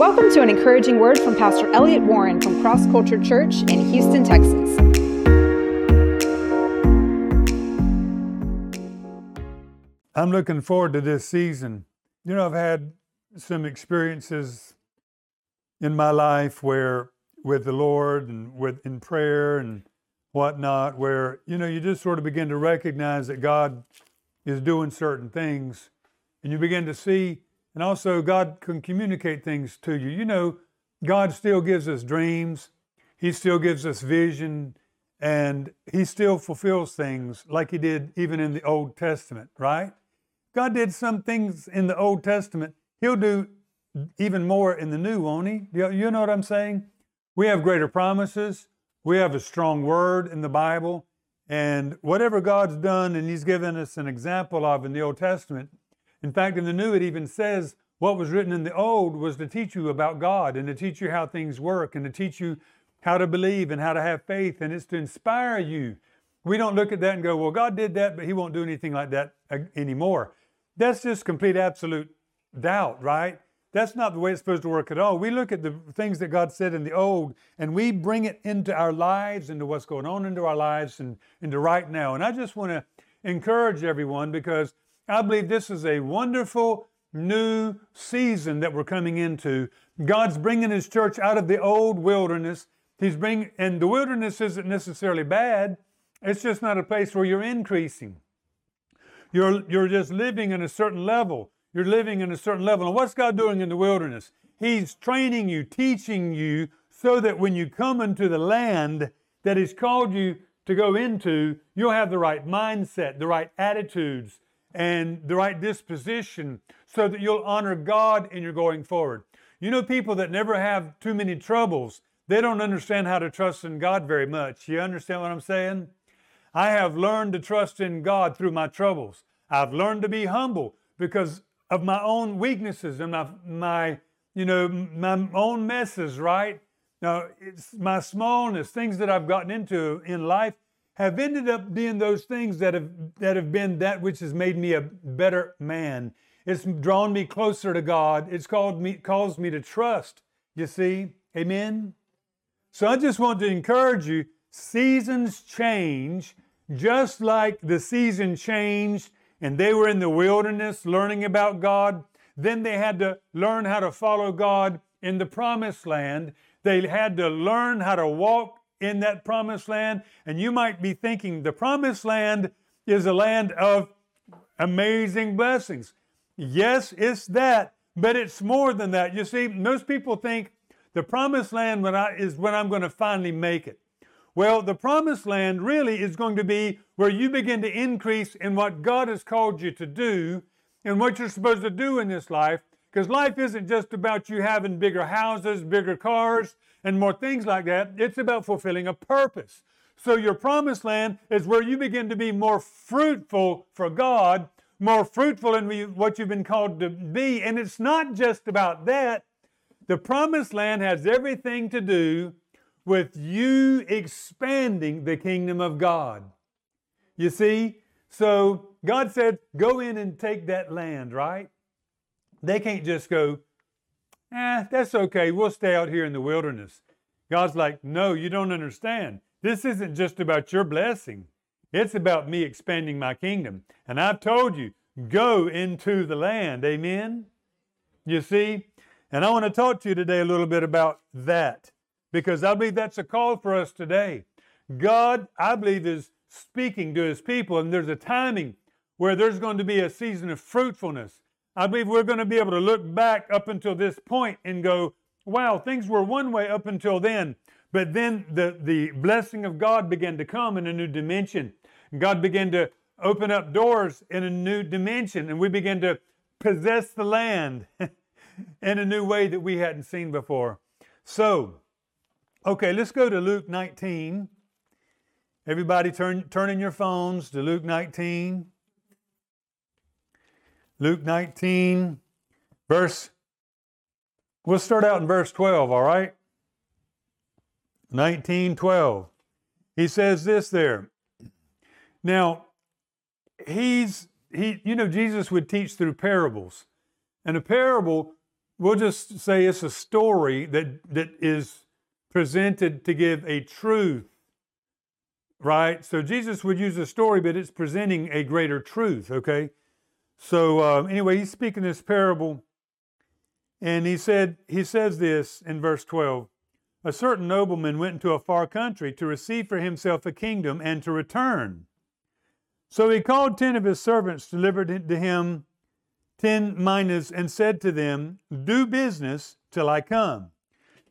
Welcome to an encouraging word from Pastor Elliot Warren from Cross Culture Church in Houston, Texas. I'm looking forward to this season. You know, I've had some experiences in my life where, with the Lord and with in prayer and whatnot, where you know you just sort of begin to recognize that God is doing certain things, and you begin to see and also, God can communicate things to you. You know, God still gives us dreams, He still gives us vision, and He still fulfills things like He did even in the Old Testament, right? God did some things in the Old Testament. He'll do even more in the New, won't He? You know what I'm saying? We have greater promises. We have a strong word in the Bible. And whatever God's done and He's given us an example of in the Old Testament, in fact, in the New, it even says what was written in the Old was to teach you about God and to teach you how things work and to teach you how to believe and how to have faith, and it's to inspire you. We don't look at that and go, well, God did that, but He won't do anything like that anymore. That's just complete, absolute doubt, right? That's not the way it's supposed to work at all. We look at the things that God said in the old and we bring it into our lives, into what's going on into our lives and into right now. And I just want to encourage everyone because I believe this is a wonderful new season that we're coming into. God's bringing His church out of the old wilderness. He's bringing, and the wilderness isn't necessarily bad. It's just not a place where you're increasing. You're, you're just living in a certain level. You're living in a certain level. And what's God doing in the wilderness? He's training you, teaching you, so that when you come into the land that He's called you to go into, you'll have the right mindset, the right attitudes, and the right disposition so that you'll honor God in your going forward. You know, people that never have too many troubles, they don't understand how to trust in God very much. You understand what I'm saying? I have learned to trust in God through my troubles. I've learned to be humble because of my own weaknesses and my, my you know, my own messes, right? Now, it's my smallness, things that I've gotten into in life have ended up being those things that have that have been that which has made me a better man. It's drawn me closer to God. It's called me caused me to trust. You see? Amen. So I just want to encourage you, seasons change just like the season changed and they were in the wilderness learning about God. Then they had to learn how to follow God in the promised land. They had to learn how to walk in that promised land. And you might be thinking the promised land is a land of amazing blessings. Yes, it's that, but it's more than that. You see, most people think the promised land when I, is when I'm going to finally make it. Well, the promised land really is going to be where you begin to increase in what God has called you to do and what you're supposed to do in this life. Because life isn't just about you having bigger houses, bigger cars, and more things like that. It's about fulfilling a purpose. So, your promised land is where you begin to be more fruitful for God, more fruitful in what you've been called to be. And it's not just about that. The promised land has everything to do with you expanding the kingdom of God. You see? So, God said, go in and take that land, right? They can't just go, eh, that's okay. We'll stay out here in the wilderness. God's like, no, you don't understand. This isn't just about your blessing. It's about me expanding my kingdom. And I've told you, go into the land. Amen? You see? And I want to talk to you today a little bit about that because I believe that's a call for us today. God, I believe, is speaking to his people, and there's a timing where there's going to be a season of fruitfulness. I believe we're going to be able to look back up until this point and go, wow, things were one way up until then. But then the, the blessing of God began to come in a new dimension. God began to open up doors in a new dimension, and we began to possess the land in a new way that we hadn't seen before. So, okay, let's go to Luke 19. Everybody turn, turn in your phones to Luke 19. Luke 19, verse, we'll start out in verse 12, all right? 19, 12. He says this there. Now, he's, he, you know, Jesus would teach through parables. And a parable we'll just say it's a story that, that is presented to give a truth, right? So Jesus would use a story, but it's presenting a greater truth, okay? So uh, anyway, he's speaking this parable, and he said he says this in verse 12. A certain nobleman went into a far country to receive for himself a kingdom and to return. So he called ten of his servants, delivered to him ten minas, and said to them, Do business till I come.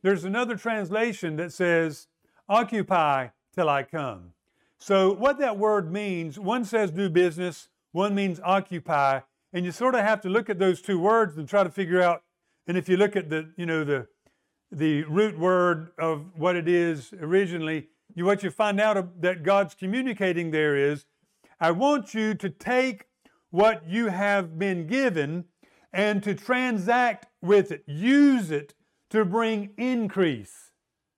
There's another translation that says, Occupy till I come. So, what that word means, one says do business, one means occupy, and you sort of have to look at those two words and try to figure out. And if you look at the, you know, the the root word of what it is originally, you, what you find out that God's communicating there is, I want you to take what you have been given and to transact with it, use it to bring increase.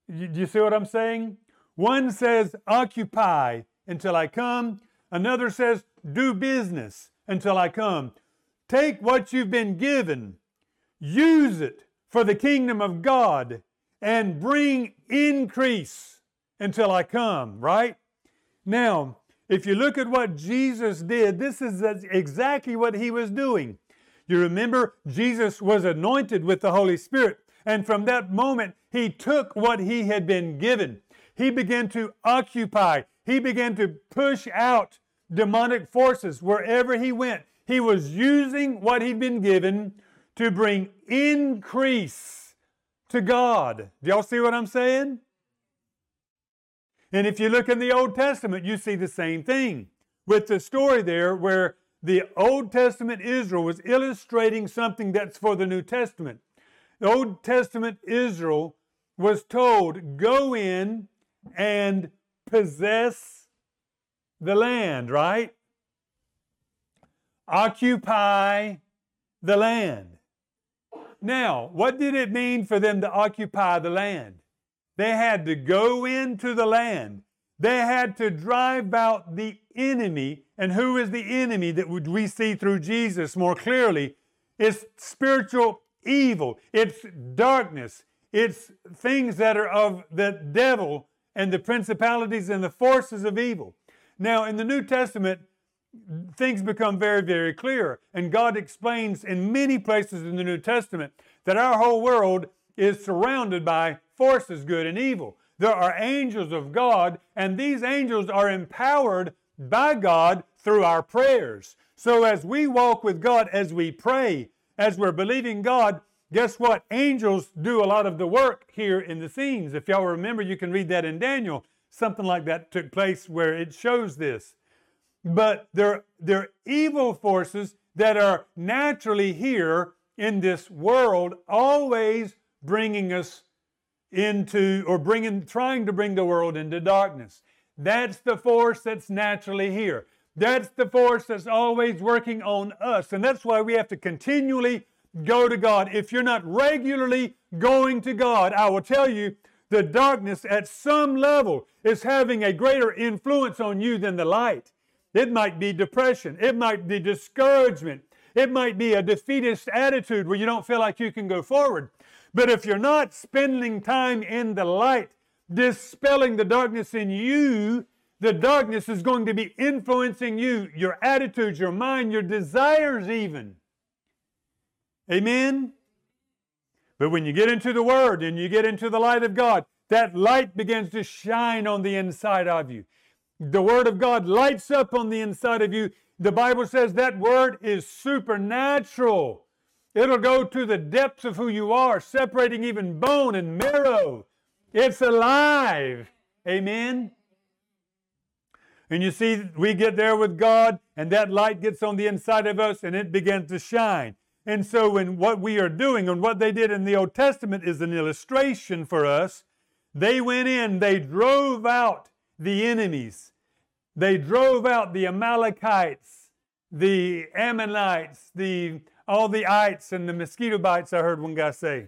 Do you see what I'm saying? One says, occupy until I come. Another says, do business until I come. Take what you've been given, use it for the kingdom of God, and bring increase until I come, right? Now, if you look at what Jesus did, this is exactly what he was doing. You remember, Jesus was anointed with the Holy Spirit, and from that moment, he took what he had been given. He began to occupy, he began to push out demonic forces wherever he went. He was using what he'd been given to bring increase to God. Do y'all see what I'm saying? And if you look in the Old Testament, you see the same thing with the story there where the Old Testament Israel was illustrating something that's for the New Testament. The Old Testament Israel was told, go in and possess the land, right? Occupy the land. Now, what did it mean for them to occupy the land? They had to go into the land. They had to drive out the enemy. And who is the enemy that we see through Jesus more clearly? It's spiritual evil, it's darkness, it's things that are of the devil and the principalities and the forces of evil. Now, in the New Testament, things become very, very clear. And God explains in many places in the New Testament that our whole world is surrounded by forces, good and evil. There are angels of God, and these angels are empowered by God through our prayers. So as we walk with God, as we pray, as we're believing God, guess what? Angels do a lot of the work here in the scenes. If y'all remember, you can read that in Daniel. Something like that took place where it shows this. But there, there are evil forces that are naturally here in this world, always bringing us into or bringing trying to bring the world into darkness. That's the force that's naturally here. That's the force that's always working on us. And that's why we have to continually go to God. If you're not regularly going to God, I will tell you the darkness at some level is having a greater influence on you than the light. It might be depression, it might be discouragement, it might be a defeatist attitude where you don't feel like you can go forward. But if you're not spending time in the light, dispelling the darkness in you, the darkness is going to be influencing you, your attitudes, your mind, your desires, even. Amen? But when you get into the Word and you get into the light of God, that light begins to shine on the inside of you. The Word of God lights up on the inside of you. The Bible says that Word is supernatural. It'll go to the depths of who you are, separating even bone and marrow. It's alive. Amen. And you see, we get there with God, and that light gets on the inside of us, and it begins to shine. And so, when what we are doing and what they did in the Old Testament is an illustration for us, they went in, they drove out the enemies, they drove out the Amalekites, the Ammonites, the all the ites and the mosquito bites, I heard one guy say.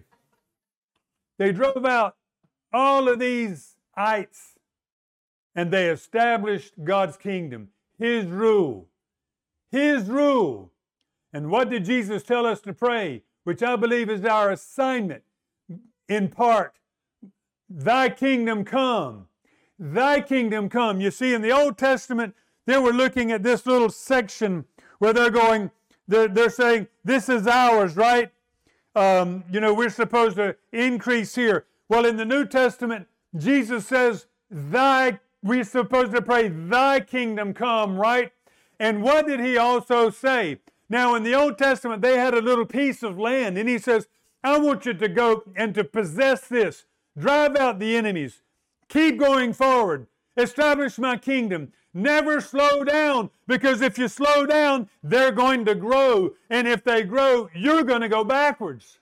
They drove out all of these ites and they established God's kingdom, His rule. His rule. And what did Jesus tell us to pray? which I believe is our assignment in part. Thy kingdom come. Thy kingdom come. You see, in the Old Testament, they were looking at this little section where they're going, they're, they're saying, This is ours, right? Um, you know, we're supposed to increase here. Well, in the New Testament, Jesus says, Thy, we're supposed to pray, Thy kingdom come, right? And what did he also say? Now, in the Old Testament, they had a little piece of land, and he says, I want you to go and to possess this, drive out the enemies, keep going forward, establish my kingdom. Never slow down because if you slow down, they're going to grow. And if they grow, you're going to go backwards.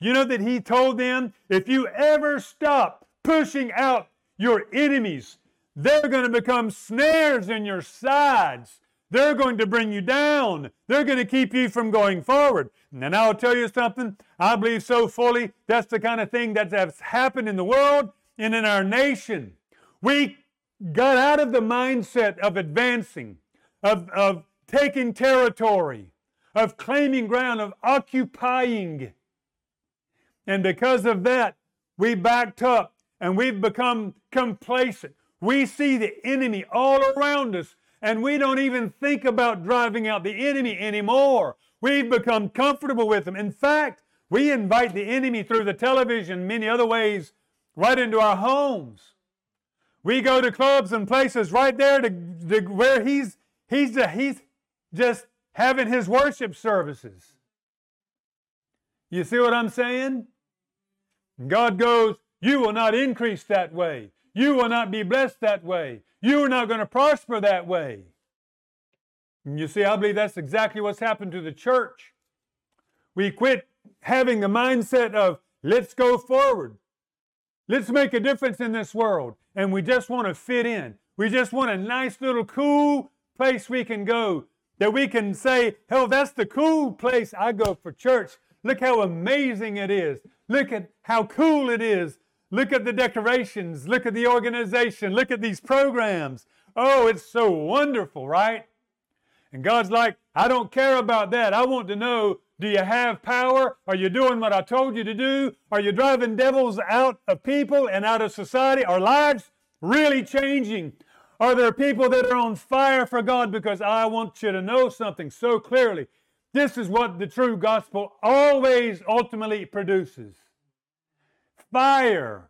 You know that he told them if you ever stop pushing out your enemies, they're going to become snares in your sides. They're going to bring you down. They're going to keep you from going forward. And I'll tell you something, I believe so fully that's the kind of thing that has happened in the world and in our nation. We got out of the mindset of advancing, of, of taking territory, of claiming ground, of occupying. And because of that, we backed up and we've become complacent. We see the enemy all around us, and we don't even think about driving out the enemy anymore. We've become comfortable with them. In fact, we invite the enemy through the television, many other ways, right into our homes. We go to clubs and places right there to, to where he's he's uh, he's just having his worship services. You see what I'm saying? God goes, You will not increase that way. You will not be blessed that way. You are not going to prosper that way. And you see, I believe that's exactly what's happened to the church. We quit having the mindset of let's go forward. Let's make a difference in this world. And we just want to fit in. We just want a nice little cool place we can go that we can say, hell, that's the cool place I go for church. Look how amazing it is. Look at how cool it is. Look at the decorations. Look at the organization. Look at these programs. Oh, it's so wonderful, right? And God's like, I don't care about that. I want to know do you have power? Are you doing what I told you to do? Are you driving devils out of people and out of society? Are lives really changing? Are there people that are on fire for God? Because I want you to know something so clearly. This is what the true gospel always ultimately produces fire,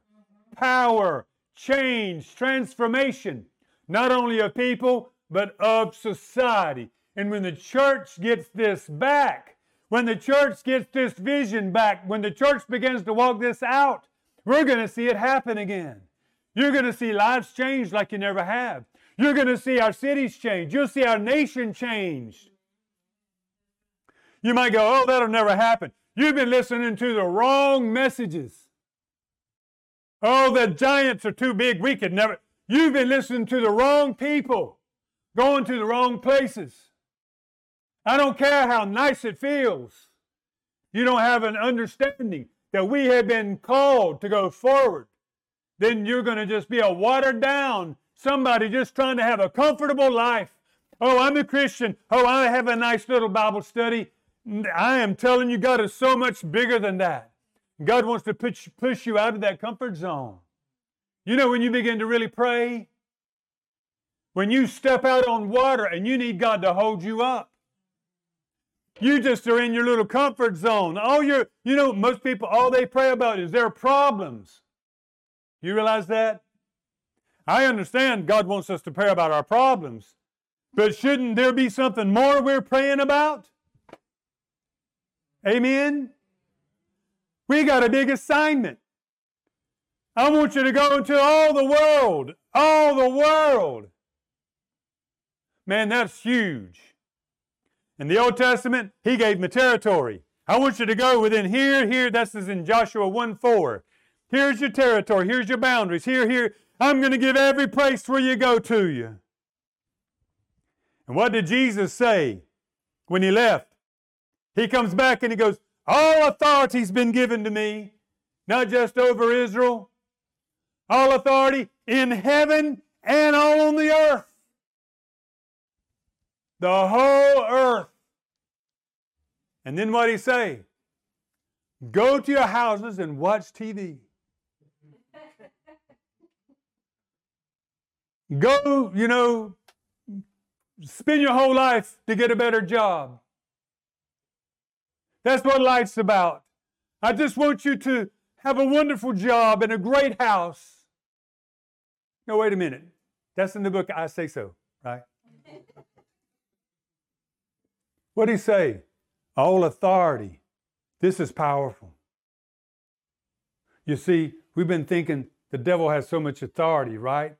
power, change, transformation, not only of people, but of society. And when the church gets this back, when the church gets this vision back, when the church begins to walk this out, we're going to see it happen again. You're going to see lives change like you never have. You're going to see our cities change. You'll see our nation change. You might go, oh, that'll never happen. You've been listening to the wrong messages. Oh, the giants are too big. We could never. You've been listening to the wrong people, going to the wrong places. I don't care how nice it feels. You don't have an understanding that we have been called to go forward. Then you're going to just be a watered down somebody just trying to have a comfortable life. Oh, I'm a Christian. Oh, I have a nice little Bible study. I am telling you, God is so much bigger than that. God wants to push, push you out of that comfort zone. You know, when you begin to really pray, when you step out on water and you need God to hold you up, you just are in your little comfort zone. All your, you know, most people, all they pray about is their problems. You realize that? I understand God wants us to pray about our problems, but shouldn't there be something more we're praying about? Amen? We got a big assignment. I want you to go into all the world, all the world. Man, that's huge. In the Old Testament, he gave a territory. I want you to go within here, here. This is in Joshua 1 4. Here's your territory. Here's your boundaries. Here, here. I'm going to give every place where you go to you. And what did Jesus say when he left? He comes back and he goes, All authority's been given to me, not just over Israel, all authority in heaven and all on the earth the whole earth. And then what he say? Go to your houses and watch TV. Go, you know, spend your whole life to get a better job. That's what life's about. I just want you to have a wonderful job and a great house. No, wait a minute. That's in the book, I say so, right? what did he say? All authority. This is powerful. You see, we've been thinking the devil has so much authority, right?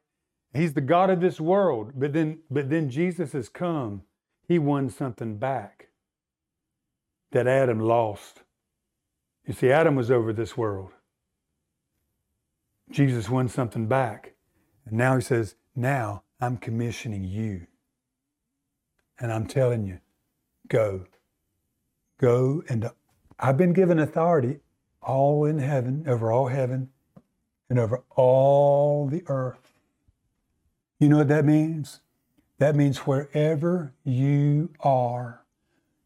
He's the God of this world. But then, but then Jesus has come. He won something back that Adam lost. You see, Adam was over this world. Jesus won something back. And now he says, Now I'm commissioning you. And I'm telling you, go. Go and I've been given authority all in heaven, over all heaven, and over all the earth. You know what that means? That means wherever you are,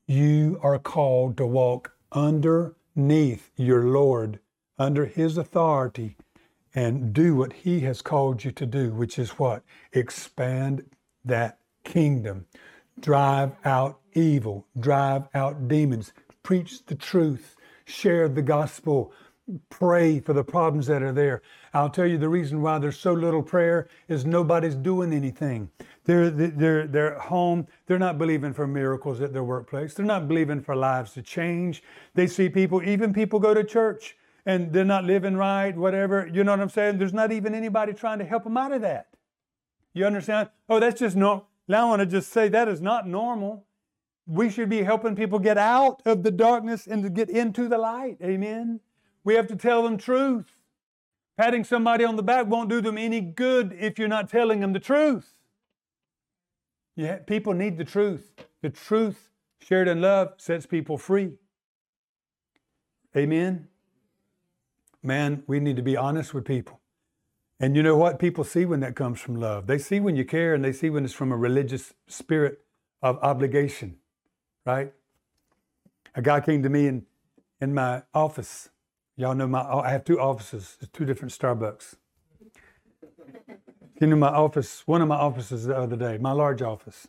you are called to walk underneath your Lord, under His authority, and do what He has called you to do, which is what? Expand that kingdom, drive out evil, drive out demons, preach the truth, share the gospel, pray for the problems that are there. I'll tell you the reason why there's so little prayer is nobody's doing anything. They're, they're, they're at home. They're not believing for miracles at their workplace. They're not believing for lives to change. They see people, even people go to church and they're not living right, whatever. You know what I'm saying? There's not even anybody trying to help them out of that. You understand? Oh, that's just no. Now I want to just say that is not normal. We should be helping people get out of the darkness and to get into the light. Amen. We have to tell them truth. Patting somebody on the back won't do them any good if you're not telling them the truth. Yeah, people need the truth. The truth shared in love sets people free. Amen. Man, we need to be honest with people. And you know what? People see when that comes from love. They see when you care and they see when it's from a religious spirit of obligation, right? A guy came to me in, in my office Y'all know my, I have two offices, two different Starbucks. You know my office, one of my offices the other day, my large office.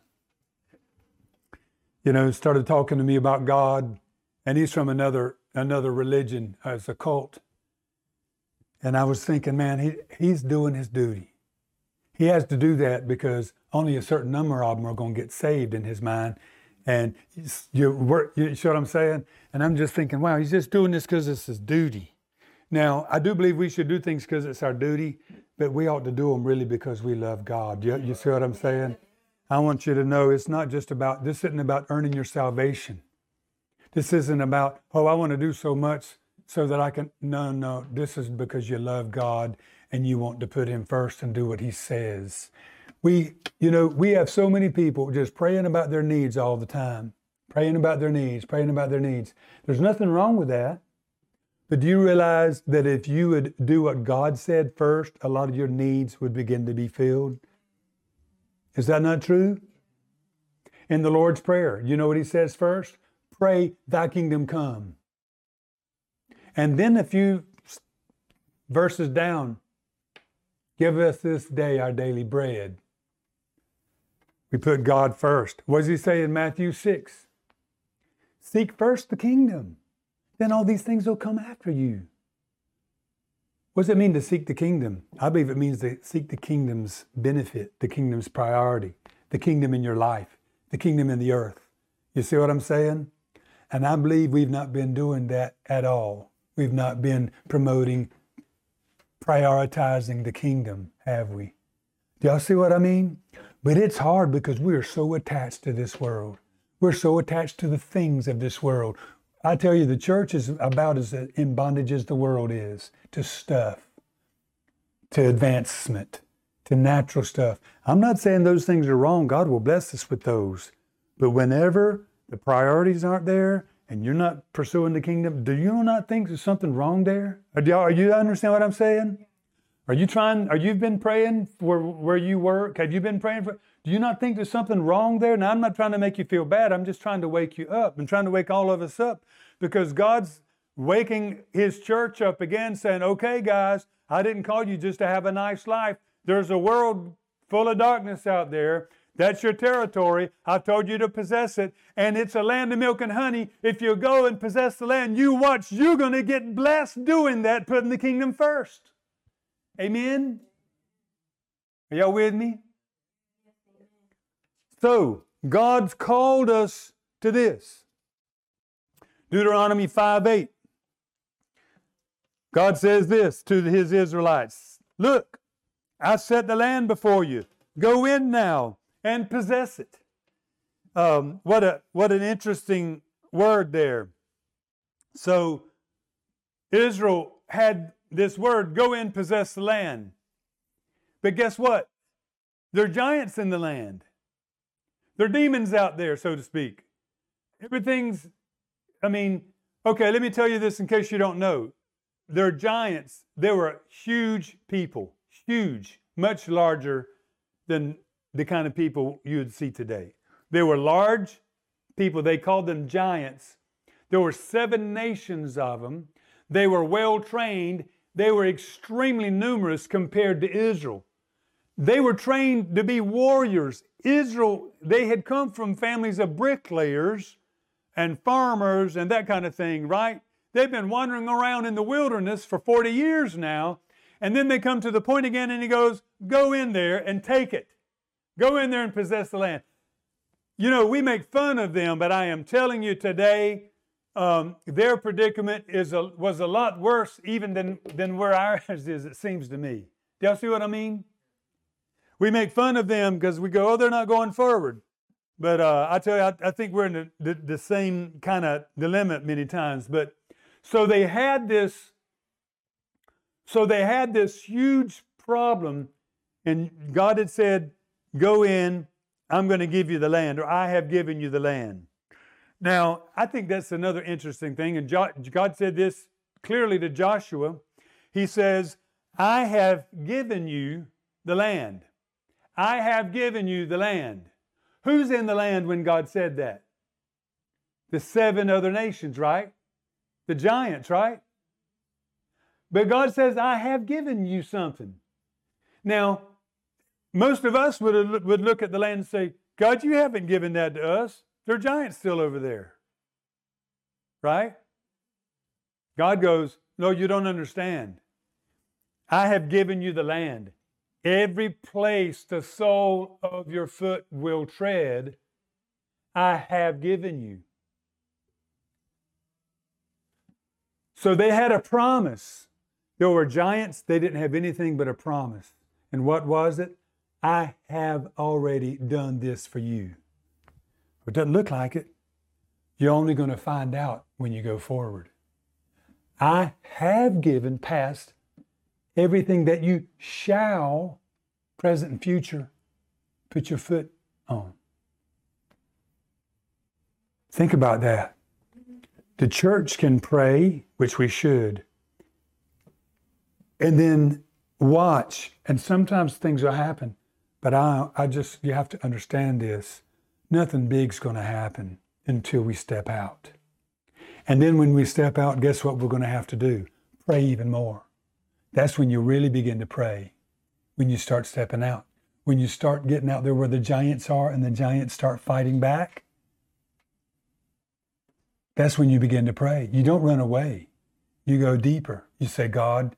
You know, started talking to me about God, and he's from another another religion, as a cult. And I was thinking, man, he, he's doing his duty. He has to do that because only a certain number of them are going to get saved in his mind. And you work, you see what I'm saying? And I'm just thinking, wow, he's just doing this because it's his duty. Now, I do believe we should do things because it's our duty, but we ought to do them really because we love God. You, you see what I'm saying? I want you to know it's not just about, this isn't about earning your salvation. This isn't about, oh, I want to do so much so that I can. No, no. This is because you love God and you want to put Him first and do what He says. We, you know, we have so many people just praying about their needs all the time, praying about their needs, praying about their needs. There's nothing wrong with that. But do you realize that if you would do what God said first, a lot of your needs would begin to be filled? Is that not true? In the Lord's Prayer, you know what He says first? Pray, Thy kingdom come. And then a few verses down, give us this day our daily bread. We put God first. What does he say in Matthew 6? Seek first the kingdom, then all these things will come after you. What does it mean to seek the kingdom? I believe it means to seek the kingdom's benefit, the kingdom's priority, the kingdom in your life, the kingdom in the earth. You see what I'm saying? And I believe we've not been doing that at all. We've not been promoting, prioritizing the kingdom, have we? Do y'all see what I mean? But it's hard because we are so attached to this world. We're so attached to the things of this world. I tell you, the church is about as in bondage as the world is to stuff, to advancement, to natural stuff. I'm not saying those things are wrong. God will bless us with those. But whenever the priorities aren't there and you're not pursuing the kingdom, do you not think there's something wrong there? Are you, are you understand what I'm saying? Are you trying, are you been praying for where you work? Have you been praying for, do you not think there's something wrong there? Now, I'm not trying to make you feel bad. I'm just trying to wake you up and trying to wake all of us up because God's waking his church up again, saying, Okay, guys, I didn't call you just to have a nice life. There's a world full of darkness out there. That's your territory. I told you to possess it, and it's a land of milk and honey. If you go and possess the land, you watch, you're going to get blessed doing that, putting the kingdom first. Amen? Are y'all with me? So, God's called us to this. Deuteronomy 5 8. God says this to his Israelites Look, I set the land before you. Go in now and possess it. Um, what, a, what an interesting word there. So, Israel had this word go in, possess the land. But guess what? There are giants in the land. There are demons out there, so to speak. Everything's, I mean, okay, let me tell you this in case you don't know. There are giants. They were huge people, huge, much larger than the kind of people you would see today. They were large people. They called them giants. There were seven nations of them. They were well trained. They were extremely numerous compared to Israel. They were trained to be warriors. Israel, they had come from families of bricklayers and farmers and that kind of thing, right? They've been wandering around in the wilderness for 40 years now. And then they come to the point again and he goes, Go in there and take it. Go in there and possess the land. You know, we make fun of them, but I am telling you today, um, their predicament is a, was a lot worse even than, than where ours is, it seems to me. Do y'all see what I mean? we make fun of them because we go, oh, they're not going forward. But uh, I tell you, I, I think we're in the, the, the same kind of dilemma many times. But so they had this, so they had this huge problem, and God had said, Go in, I'm going to give you the land, or I have given you the land. Now, I think that's another interesting thing. And God said this clearly to Joshua. He says, I have given you the land. I have given you the land. Who's in the land when God said that? The seven other nations, right? The giants, right? But God says, I have given you something. Now, most of us would, would look at the land and say, God, you haven't given that to us. There are giants still over there. Right? God goes, No, you don't understand. I have given you the land. Every place the sole of your foot will tread, I have given you. So they had a promise. There were giants, they didn't have anything but a promise. And what was it? I have already done this for you. It doesn't look like it. You're only going to find out when you go forward. I have given past everything that you shall, present and future, put your foot on. Think about that. The church can pray, which we should, and then watch, and sometimes things will happen. But I, I just, you have to understand this. Nothing big's going to happen until we step out. And then when we step out, guess what we're going to have to do? Pray even more. That's when you really begin to pray, when you start stepping out, when you start getting out there where the giants are and the giants start fighting back. That's when you begin to pray. You don't run away. You go deeper. You say, God,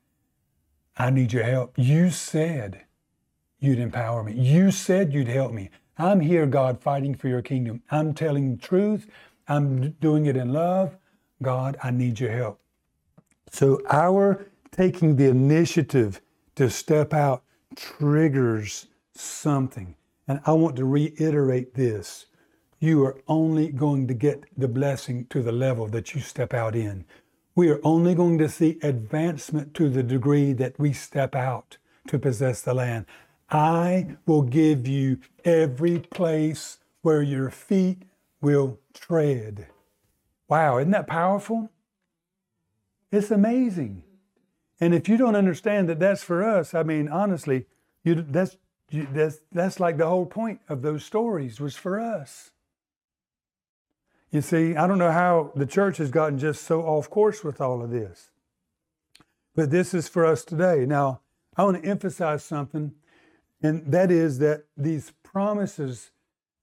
I need your help. You said you'd empower me. You said you'd help me. I'm here, God, fighting for your kingdom. I'm telling the truth. I'm doing it in love. God, I need your help. So, our taking the initiative to step out triggers something. And I want to reiterate this. You are only going to get the blessing to the level that you step out in. We are only going to see advancement to the degree that we step out to possess the land. I will give you every place where your feet will tread. Wow, isn't that powerful? It's amazing. And if you don't understand that that's for us, I mean, honestly, you, that's, you, that's, that's like the whole point of those stories was for us. You see, I don't know how the church has gotten just so off course with all of this. But this is for us today. Now, I want to emphasize something, and that is that these promises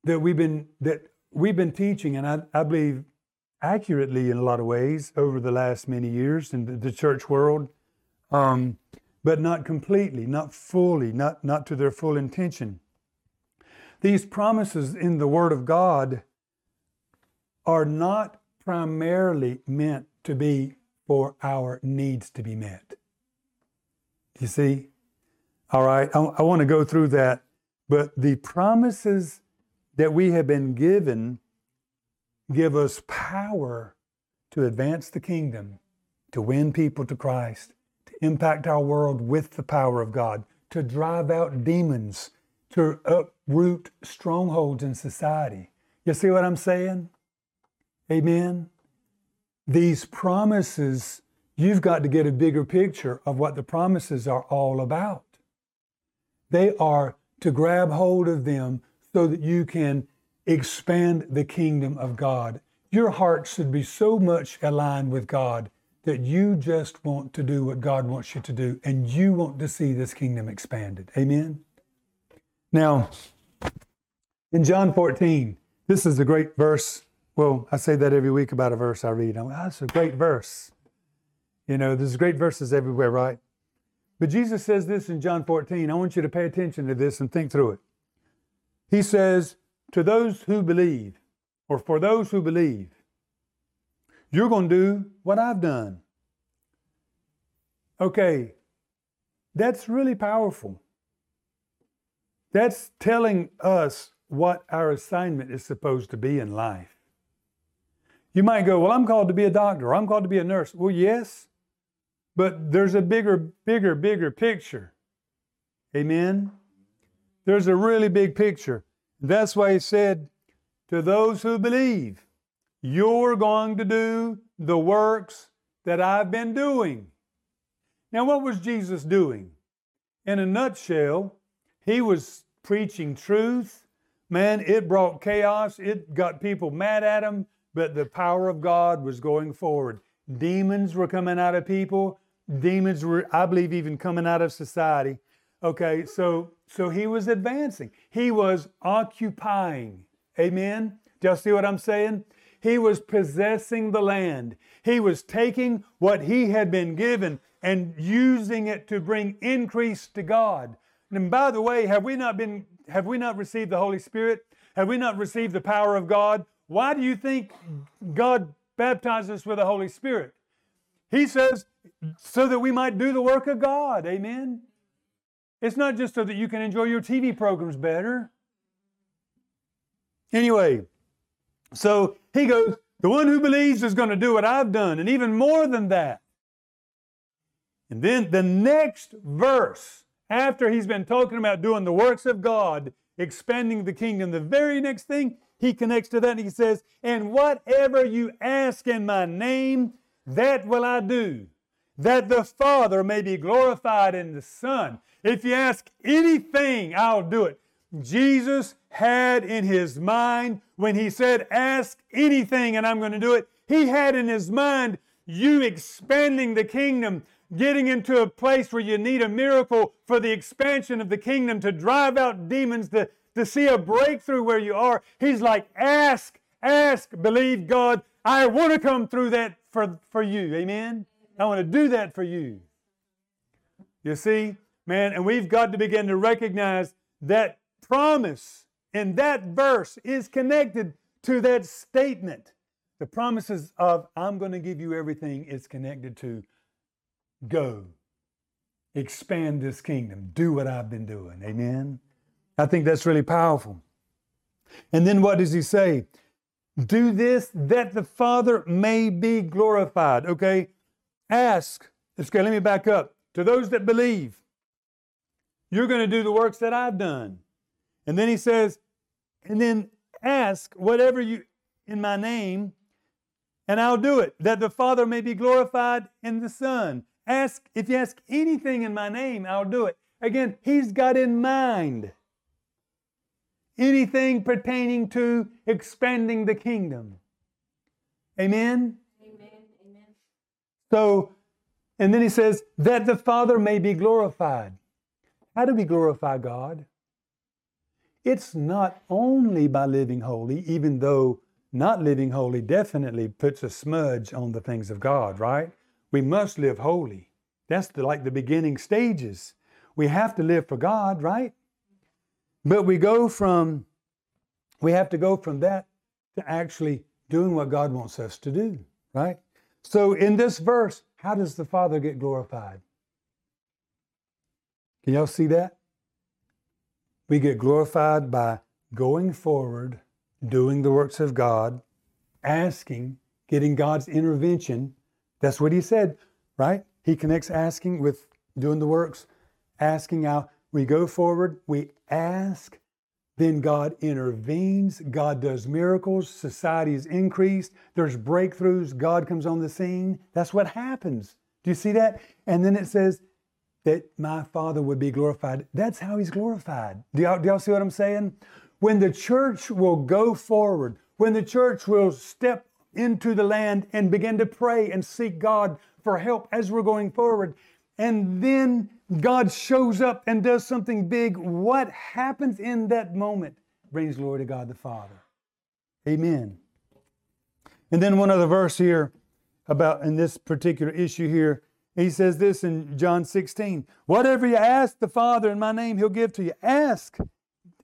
that we've been that we've been teaching, and I, I believe accurately in a lot of ways over the last many years in the, the church world, um, but not completely, not fully, not, not to their full intention. These promises in the Word of God are not primarily meant to be for our needs to be met. You see? All right, I, I want to go through that. But the promises that we have been given give us power to advance the kingdom, to win people to Christ, to impact our world with the power of God, to drive out demons, to uproot strongholds in society. You see what I'm saying? Amen. These promises, you've got to get a bigger picture of what the promises are all about. They are to grab hold of them so that you can expand the kingdom of God. Your heart should be so much aligned with God that you just want to do what God wants you to do and you want to see this kingdom expanded. Amen? Now, in John 14, this is a great verse. Well, I say that every week about a verse I read. I'm oh, that's a great verse. You know, there's great verses everywhere, right? But Jesus says this in John 14. I want you to pay attention to this and think through it. He says, to those who believe, or for those who believe, you're going to do what I've done. Okay, that's really powerful. That's telling us what our assignment is supposed to be in life. You might go, Well, I'm called to be a doctor, or I'm called to be a nurse. Well, yes, but there's a bigger, bigger, bigger picture. Amen? There's a really big picture. That's why he said, To those who believe, you're going to do the works that I've been doing. Now, what was Jesus doing? In a nutshell, he was preaching truth. Man, it brought chaos. It got people mad at him, but the power of God was going forward. Demons were coming out of people. Demons were, I believe, even coming out of society. Okay, so so he was advancing. He was occupying. Amen. Do y'all see what I'm saying? He was possessing the land. He was taking what he had been given and using it to bring increase to God. And by the way, have we not been have we not received the Holy Spirit? Have we not received the power of God? Why do you think God baptized us with the Holy Spirit? He says, so that we might do the work of God. Amen. It's not just so that you can enjoy your TV programs better. Anyway, so he goes, The one who believes is going to do what I've done, and even more than that. And then the next verse, after he's been talking about doing the works of God, expanding the kingdom, the very next thing he connects to that and he says, And whatever you ask in my name, that will I do, that the Father may be glorified in the Son. If you ask anything, I'll do it. Jesus had in his mind when he said, Ask anything and I'm going to do it, he had in his mind you expanding the kingdom, getting into a place where you need a miracle for the expansion of the kingdom to drive out demons, to, to see a breakthrough where you are. He's like, Ask, ask, believe God. I want to come through that for, for you. Amen? I want to do that for you. You see? Man, and we've got to begin to recognize that promise in that verse is connected to that statement. The promises of, I'm going to give you everything, is connected to go, expand this kingdom, do what I've been doing. Amen. I think that's really powerful. And then what does he say? Do this that the Father may be glorified. Okay? Ask. Okay, let me back up. To those that believe, you're going to do the works that I've done. And then he says, and then ask whatever you in my name, and I'll do it, that the Father may be glorified in the Son. Ask, if you ask anything in my name, I'll do it. Again, he's got in mind anything pertaining to expanding the kingdom. Amen? So, and then he says, that the Father may be glorified. How do we glorify God? It's not only by living holy, even though not living holy definitely puts a smudge on the things of God, right? We must live holy. That's the, like the beginning stages. We have to live for God, right? But we go from, we have to go from that to actually doing what God wants us to do, right? So in this verse, how does the Father get glorified? Can y'all see that? We get glorified by going forward, doing the works of God, asking, getting God's intervention. That's what he said, right? He connects asking with doing the works, asking out. We go forward, we ask, then God intervenes. God does miracles. Society is increased. There's breakthroughs. God comes on the scene. That's what happens. Do you see that? And then it says that my Father would be glorified. That's how He's glorified. Do y'all, do y'all see what I'm saying? When the church will go forward, when the church will step into the land and begin to pray and seek God for help as we're going forward, and then God shows up and does something big, what happens in that moment brings glory to God the Father. Amen. And then one other verse here about in this particular issue here. He says this in John 16 Whatever you ask the Father in my name, He'll give to you. Ask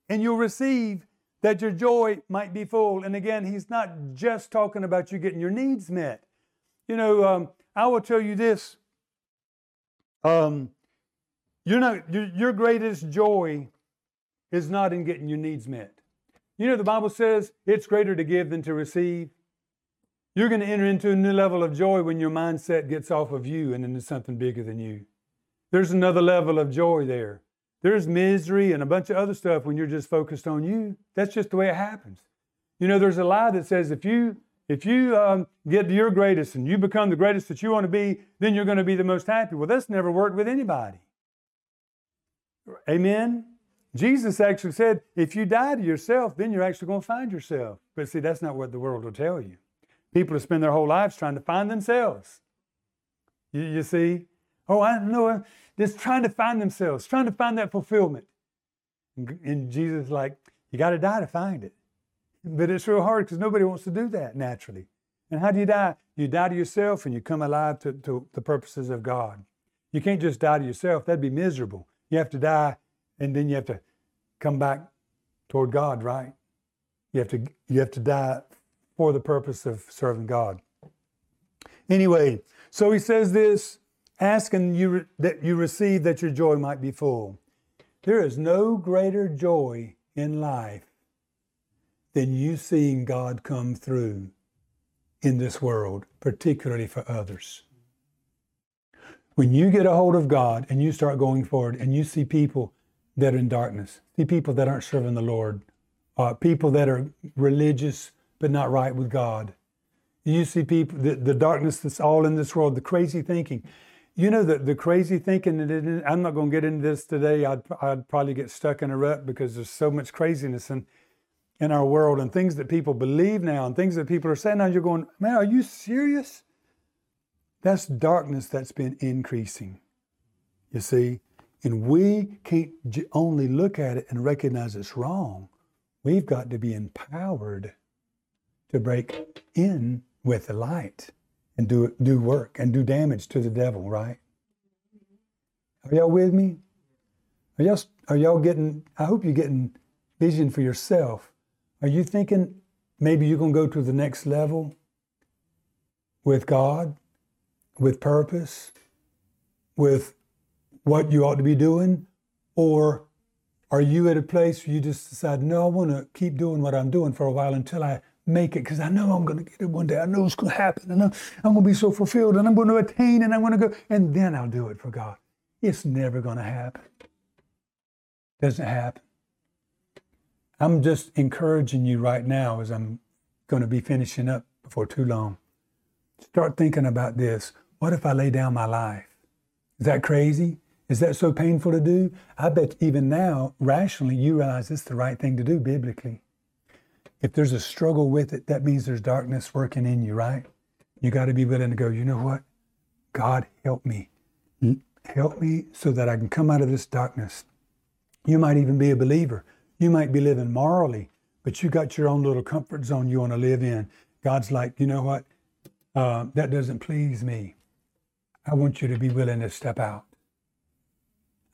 and you'll receive that your joy might be full. And again, He's not just talking about you getting your needs met. You know, um, I will tell you this. Um, not, your, your greatest joy is not in getting your needs met. You know, the Bible says it's greater to give than to receive. You're going to enter into a new level of joy when your mindset gets off of you and into something bigger than you. There's another level of joy there. There's misery and a bunch of other stuff when you're just focused on you. That's just the way it happens. You know, there's a lie that says if you if you um, get to your greatest and you become the greatest that you want to be, then you're going to be the most happy. Well, that's never worked with anybody. Amen? Jesus actually said, if you die to yourself, then you're actually going to find yourself. But see, that's not what the world will tell you. People spend their whole lives trying to find themselves. You, you see? Oh, I know. Just trying to find themselves, trying to find that fulfillment. And, Jesus is like, you got to die to find it. But it's real hard because nobody wants to do that naturally. And how do you die? You die to yourself and you come alive to, to the purposes of God. You can't just die to yourself, that'd be miserable. You have to die and then you have to come back toward God, right? You have to you have to die for the purpose of serving God. Anyway, so he says this, asking you that you receive that your joy might be full. There is no greater joy in life than you seeing God come through in this world, particularly for others. When you get a hold of God and you start going forward and you see people that are in darkness, see people that aren't serving the Lord, uh, people that are religious but not right with God, you see people, the, the darkness that's all in this world, the crazy thinking. You know, the, the crazy thinking, and I'm not going to get into this today. I'd, I'd probably get stuck in a rut because there's so much craziness in, in our world and things that people believe now and things that people are saying now. You're going, man, are you serious? That's darkness that's been increasing, you see. And we can't only look at it and recognize it's wrong. We've got to be empowered to break in with the light and do, do work and do damage to the devil, right? Are y'all with me? Are y'all, are y'all getting, I hope you're getting vision for yourself. Are you thinking maybe you're going to go to the next level with God? With purpose, with what you ought to be doing? Or are you at a place where you just decide, no, I want to keep doing what I'm doing for a while until I make it because I know I'm going to get it one day. I know it's going to happen. And I'm, I'm going to be so fulfilled and I'm going to attain and I'm going to go, and then I'll do it for God. It's never going to happen. Doesn't happen. I'm just encouraging you right now as I'm going to be finishing up before too long. Start thinking about this. What if I lay down my life? Is that crazy? Is that so painful to do? I bet even now, rationally, you realize it's the right thing to do biblically. If there's a struggle with it, that means there's darkness working in you, right? You got to be willing to go, you know what? God, help me. Help me so that I can come out of this darkness. You might even be a believer. You might be living morally, but you got your own little comfort zone you want to live in. God's like, you know what? Uh, that doesn't please me. I want you to be willing to step out.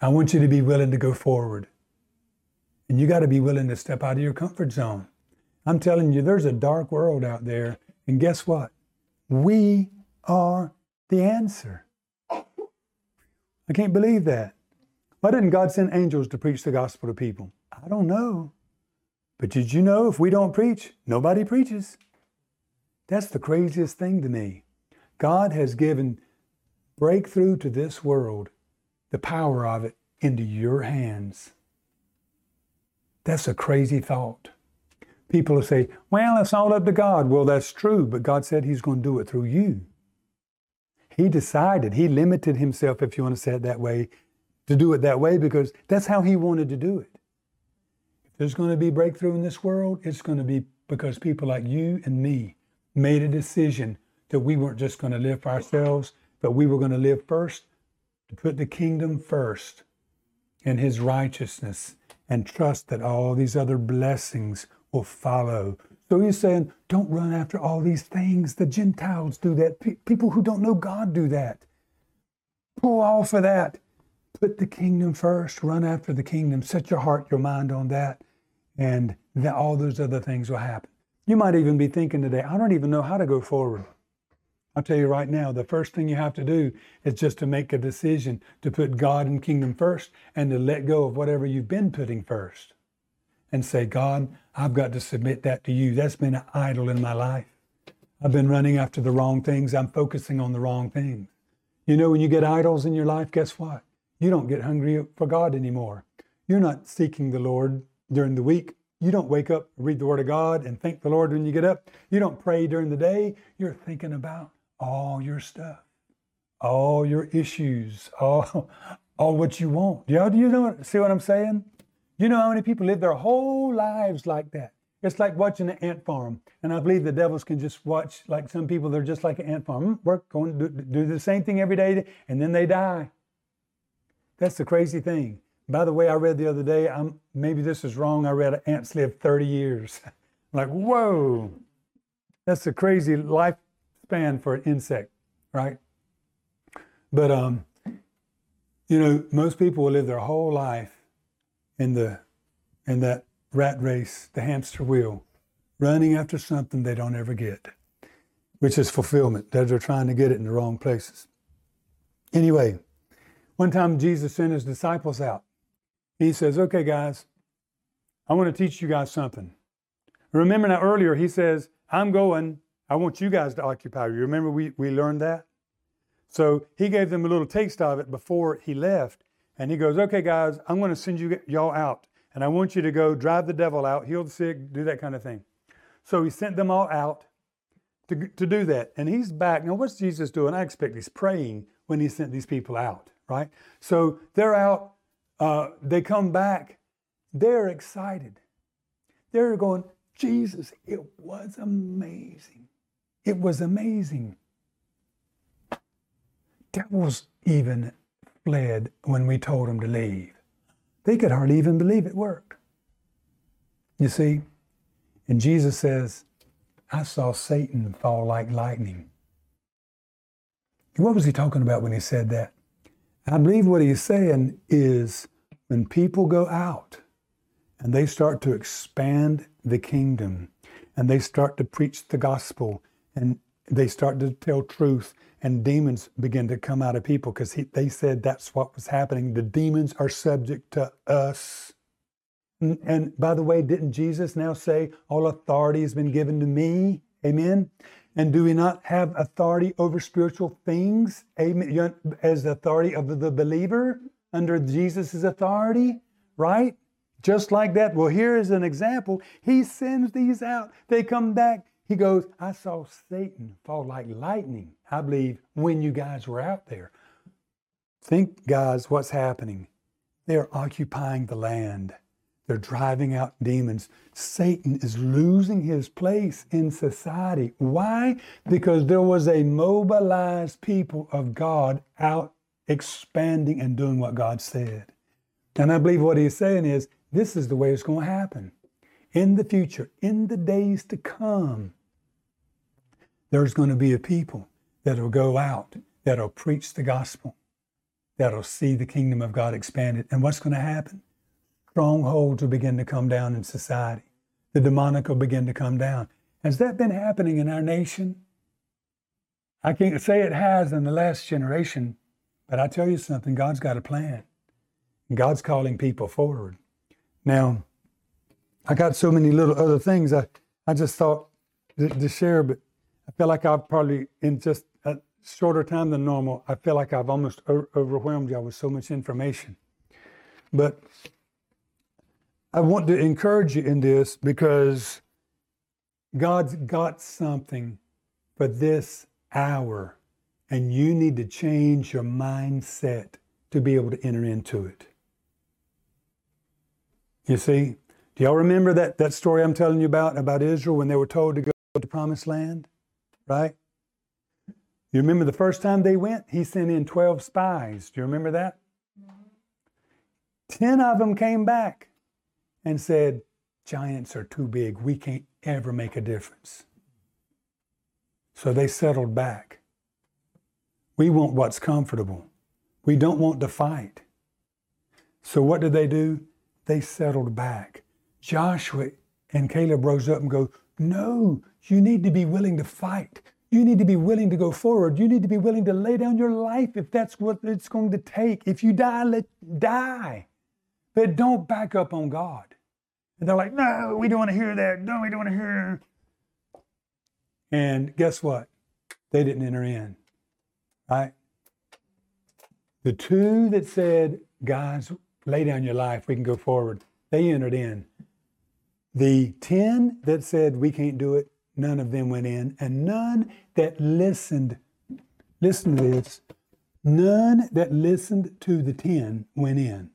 I want you to be willing to go forward. And you got to be willing to step out of your comfort zone. I'm telling you, there's a dark world out there. And guess what? We are the answer. I can't believe that. Why didn't God send angels to preach the gospel to people? I don't know. But did you know if we don't preach, nobody preaches? That's the craziest thing to me. God has given breakthrough to this world, the power of it, into your hands. That's a crazy thought. People will say, well, it's all up to God. Well, that's true, but God said He's going to do it through you. He decided, He limited Himself, if you want to say it that way, to do it that way because that's how He wanted to do it. If there's going to be breakthrough in this world, it's going to be because people like you and me made a decision that we weren't just going to live for ourselves, but we were going to live first to put the kingdom first and His righteousness and trust that all these other blessings will follow. So he's saying, don't run after all these things. The Gentiles do that. P- people who don't know God do that. Pull off of that. Put the kingdom first. Run after the kingdom. Set your heart, your mind on that. And then all those other things will happen. You might even be thinking today, I don't even know how to go forward. I'll tell you right now, the first thing you have to do is just to make a decision to put God and kingdom first and to let go of whatever you've been putting first and say, God, I've got to submit that to you. That's been an idol in my life. I've been running after the wrong things. I'm focusing on the wrong things. You know, when you get idols in your life, guess what? You don't get hungry for God anymore. You're not seeking the Lord during the week. You don't wake up, read the Word of God, and thank the Lord when you get up. You don't pray during the day. You're thinking about all your stuff, all your issues, all, all what you want. Yeah, do you know? See what I'm saying? You know how many people live their whole lives like that? It's like watching an ant farm. And I believe the devils can just watch, like some people, they're just like an ant farm. Hmm, work, going do, do the same thing every day, and then they die. That's the crazy thing. By the way, I read the other day, I'm, maybe this is wrong, I read ants live 30 years. I'm like, whoa, that's a crazy for an insect, right? But, um, you know, most people will live their whole life in the in that rat race, the hamster wheel, running after something they don't ever get, which is fulfillment. That they're trying to get it in the wrong places. Anyway, one time Jesus sent his disciples out. He says, Okay, guys, I want to teach you guys something. Remember now earlier he says, I'm going, I want you guys to occupy. You remember we, we learned that? So he gave them a little taste of it before he left. And he goes, Okay, guys, I'm going to send you y'all out. And I want you to go drive the devil out, heal the sick, do that kind of thing. So he sent them all out to, to do that. And he's back. Now, what's Jesus doing? I expect he's praying when he sent these people out, right? So they're out, uh, they come back, they're excited. They're going, Jesus, it was amazing. It was amazing. Devils even fled when we told them to leave. They could hardly even believe it worked. You see? And Jesus says, I saw Satan fall like lightning. What was he talking about when he said that? I believe what he's saying is when people go out and they start to expand the kingdom and they start to preach the gospel and they start to tell truth and demons begin to come out of people because they said that's what was happening. The demons are subject to us. And, and by the way, didn't Jesus now say, All authority has been given to me? Amen. And do we not have authority over spiritual things? Amen. As the authority of the believer under Jesus' authority, right? Just like that. Well, here is an example. He sends these out. They come back. He goes, I saw Satan fall like lightning, I believe, when you guys were out there. Think, guys, what's happening. They're occupying the land. They're driving out demons. Satan is losing his place in society. Why? Because there was a mobilized people of God out expanding and doing what God said. And I believe what he's saying is this is the way it's going to happen. In the future, in the days to come, there's going to be a people that'll go out, that'll preach the gospel, that'll see the kingdom of God expanded. And what's going to happen? Strongholds will begin to come down in society. The demonic will begin to come down. Has that been happening in our nation? I can't say it has in the last generation, but I tell you something, God's got a plan. God's calling people forward. Now, I got so many little other things I, I just thought to, to share, but I feel like I've probably, in just a shorter time than normal, I feel like I've almost overwhelmed y'all with so much information. But I want to encourage you in this because God's got something for this hour, and you need to change your mindset to be able to enter into it. You see, do y'all remember that, that story I'm telling you about, about Israel when they were told to go to the promised land? Right? You remember the first time they went? He sent in 12 spies. Do you remember that? 10 of them came back and said, Giants are too big. We can't ever make a difference. So they settled back. We want what's comfortable. We don't want to fight. So what did they do? They settled back. Joshua and Caleb rose up and go, No, you need to be willing to fight. You need to be willing to go forward. You need to be willing to lay down your life if that's what it's going to take. If you die, let die. But don't back up on God. And they're like, no, we don't want to hear that. No, we don't want to hear. And guess what? They didn't enter in. Right? The two that said, guys, lay down your life, we can go forward, they entered in. The 10 that said, we can't do it, none of them went in. And none that listened, listen to this, none that listened to the 10 went in.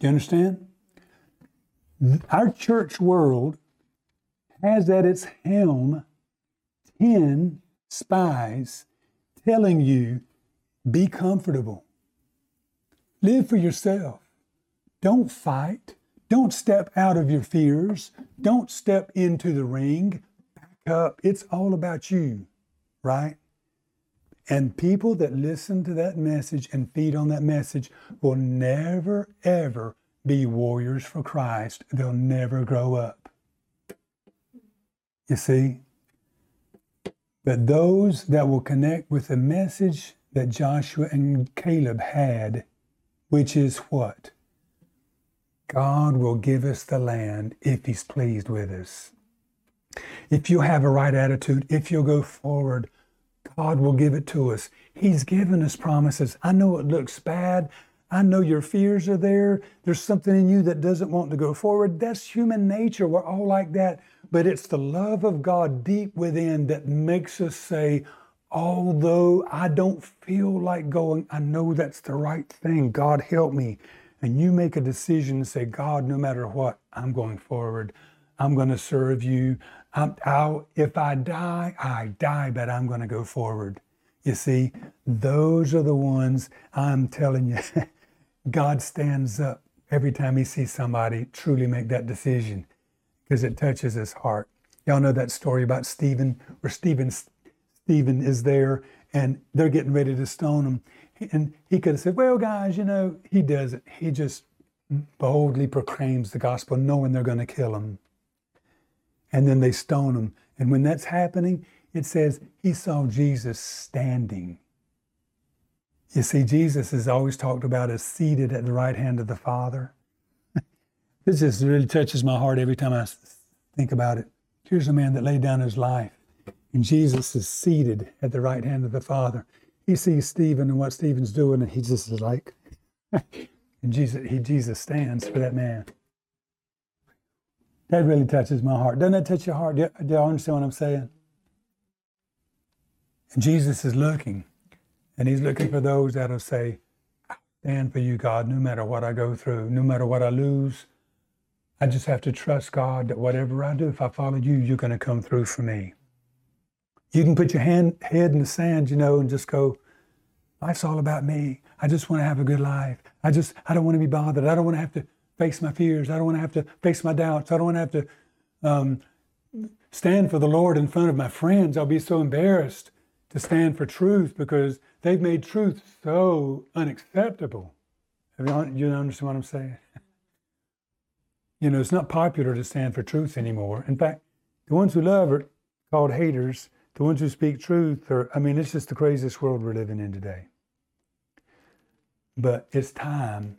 You understand? Our church world has at its helm 10 spies telling you be comfortable, live for yourself, don't fight, don't step out of your fears, don't step into the ring, back up. It's all about you, right? And people that listen to that message and feed on that message will never, ever be warriors for Christ. They'll never grow up. You see? But those that will connect with the message that Joshua and Caleb had, which is what? God will give us the land if He's pleased with us. If you have a right attitude, if you'll go forward, God will give it to us. He's given us promises. I know it looks bad. I know your fears are there. There's something in you that doesn't want to go forward. That's human nature. We're all like that. But it's the love of God deep within that makes us say, although I don't feel like going, I know that's the right thing. God help me. And you make a decision and say, God, no matter what, I'm going forward. I'm going to serve you. i if I die, I die, but I'm going to go forward. You see, those are the ones I'm telling you. God stands up every time he sees somebody truly make that decision because it touches his heart. Y'all know that story about Stephen, where Stephen, Stephen is there and they're getting ready to stone him. And he could have said, Well, guys, you know, he doesn't. He just boldly proclaims the gospel, knowing they're going to kill him. And then they stone him. And when that's happening, it says he saw Jesus standing you see, Jesus is always talked about as seated at the right hand of the Father. this just really touches my heart every time I think about it. Here's a man that laid down his life, and Jesus is seated at the right hand of the Father. He sees Stephen and what Stephen's doing, and he just is like, and Jesus, he, Jesus stands for that man. That really touches my heart. Doesn't that touch your heart? Do do you understand what I'm saying? And Jesus is looking. And he's looking for those that'll say, stand for you, God, no matter what I go through, no matter what I lose. I just have to trust God that whatever I do, if I follow you, you're going to come through for me. You can put your hand, head in the sand, you know, and just go, life's all about me. I just want to have a good life. I just, I don't want to be bothered. I don't want to have to face my fears. I don't want to have to face my doubts. I don't want to have to um, stand for the Lord in front of my friends. I'll be so embarrassed to stand for truth because they've made truth so unacceptable. You understand what I'm saying? You know, it's not popular to stand for truth anymore. In fact, the ones who love are called haters. The ones who speak truth are, I mean, it's just the craziest world we're living in today. But it's time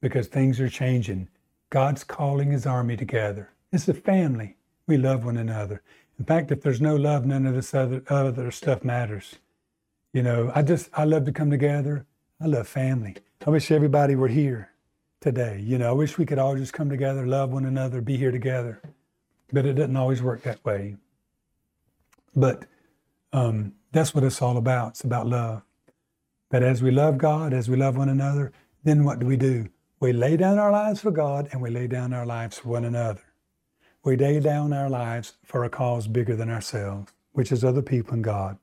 because things are changing. God's calling his army together. It's a family. We love one another. In fact, if there's no love, none of this other, other stuff matters. You know, I just, I love to come together. I love family. I wish everybody were here today. You know, I wish we could all just come together, love one another, be here together. But it doesn't always work that way. But um, that's what it's all about. It's about love. But as we love God, as we love one another, then what do we do? We lay down our lives for God and we lay down our lives for one another. We lay down our lives for a cause bigger than ourselves, which is other people and God.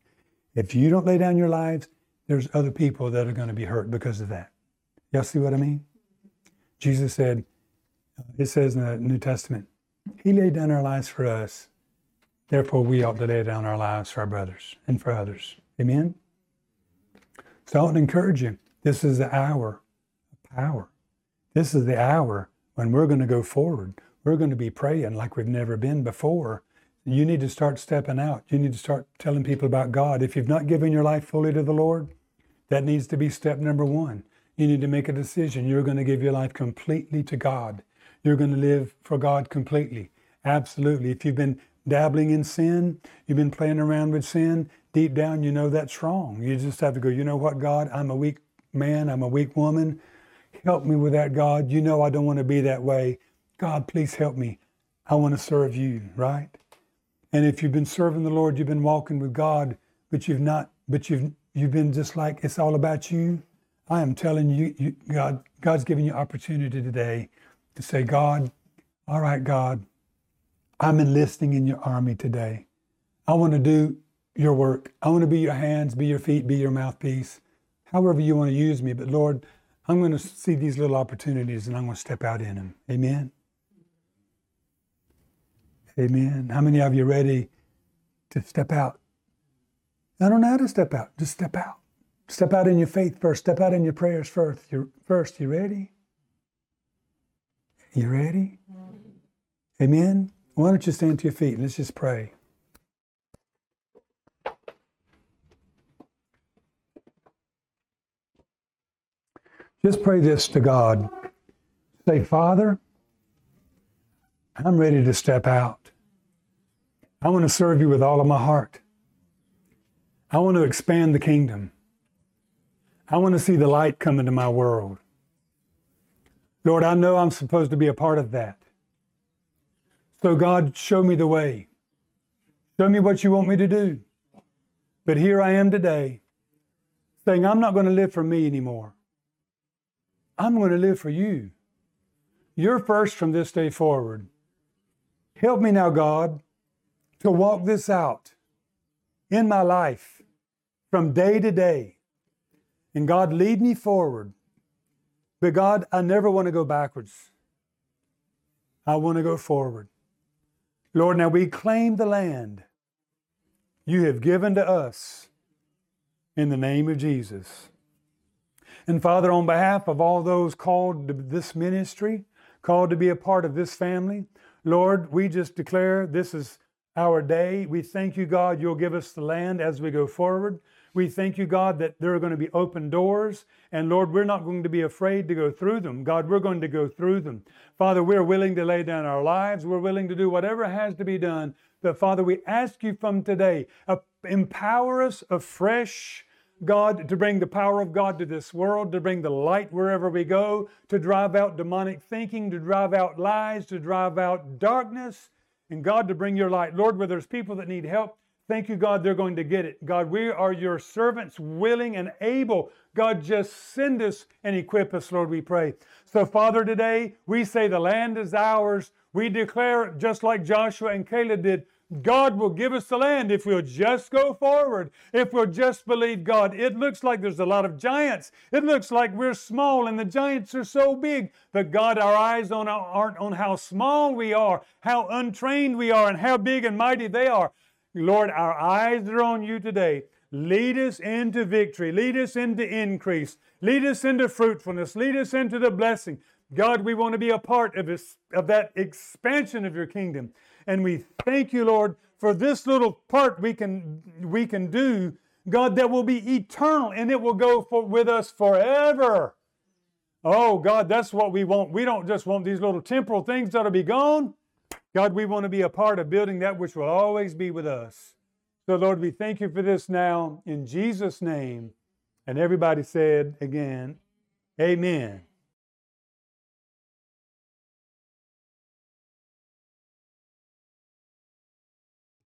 If you don't lay down your lives, there's other people that are going to be hurt because of that. Y'all see what I mean? Jesus said, it says in the New Testament, He laid down our lives for us. Therefore, we ought to lay down our lives for our brothers and for others. Amen? So I want to encourage you. This is the hour of power. This is the hour when we're going to go forward. We're going to be praying like we've never been before. You need to start stepping out. You need to start telling people about God. If you've not given your life fully to the Lord, that needs to be step number one. You need to make a decision. You're going to give your life completely to God. You're going to live for God completely. Absolutely. If you've been dabbling in sin, you've been playing around with sin, deep down you know that's wrong. You just have to go, you know what, God, I'm a weak man, I'm a weak woman. Help me with that, God. You know I don't want to be that way. God, please help me. I want to serve you, right? And if you've been serving the Lord, you've been walking with God, but you've not, but you've you've been just like it's all about you, I am telling you, you, God, God's giving you opportunity today to say, God, all right, God, I'm enlisting in your army today. I want to do your work. I want to be your hands, be your feet, be your mouthpiece, however you want to use me. But Lord, I'm going to see these little opportunities and I'm going to step out in them. Amen. Amen. How many of you are ready to step out? I don't know how to step out. Just step out. Step out in your faith first. Step out in your prayers first. You first. You ready? You ready? Amen. Why don't you stand to your feet? And let's just pray. Just pray this to God. Say, Father, I'm ready to step out. I want to serve you with all of my heart. I want to expand the kingdom. I want to see the light come into my world. Lord, I know I'm supposed to be a part of that. So, God, show me the way. Show me what you want me to do. But here I am today saying, I'm not going to live for me anymore. I'm going to live for you. You're first from this day forward. Help me now, God, to walk this out in my life from day to day. And God, lead me forward. But God, I never want to go backwards. I want to go forward. Lord, now we claim the land you have given to us in the name of Jesus. And Father, on behalf of all those called to this ministry, called to be a part of this family, Lord, we just declare this is our day. We thank you, God, you'll give us the land as we go forward. We thank you, God, that there are going to be open doors. And Lord, we're not going to be afraid to go through them. God, we're going to go through them. Father, we're willing to lay down our lives. We're willing to do whatever has to be done. But Father, we ask you from today, uh, empower us afresh. God, to bring the power of God to this world, to bring the light wherever we go, to drive out demonic thinking, to drive out lies, to drive out darkness, and God, to bring your light. Lord, where there's people that need help, Thank you, God, they're going to get it. God, we are your servants, willing and able. God, just send us and equip us, Lord, we pray. So, Father, today we say the land is ours. We declare, just like Joshua and Caleb did, God will give us the land if we'll just go forward, if we'll just believe God. It looks like there's a lot of giants. It looks like we're small and the giants are so big. But God, our eyes aren't on how small we are, how untrained we are, and how big and mighty they are. Lord, our eyes are on you today. Lead us into victory. Lead us into increase. Lead us into fruitfulness. Lead us into the blessing. God, we want to be a part of, this, of that expansion of your kingdom. And we thank you, Lord, for this little part we can, we can do, God, that will be eternal and it will go for, with us forever. Oh, God, that's what we want. We don't just want these little temporal things that'll be gone. God, we want to be a part of building that which will always be with us. So, Lord, we thank you for this now in Jesus' name. And everybody said again, Amen.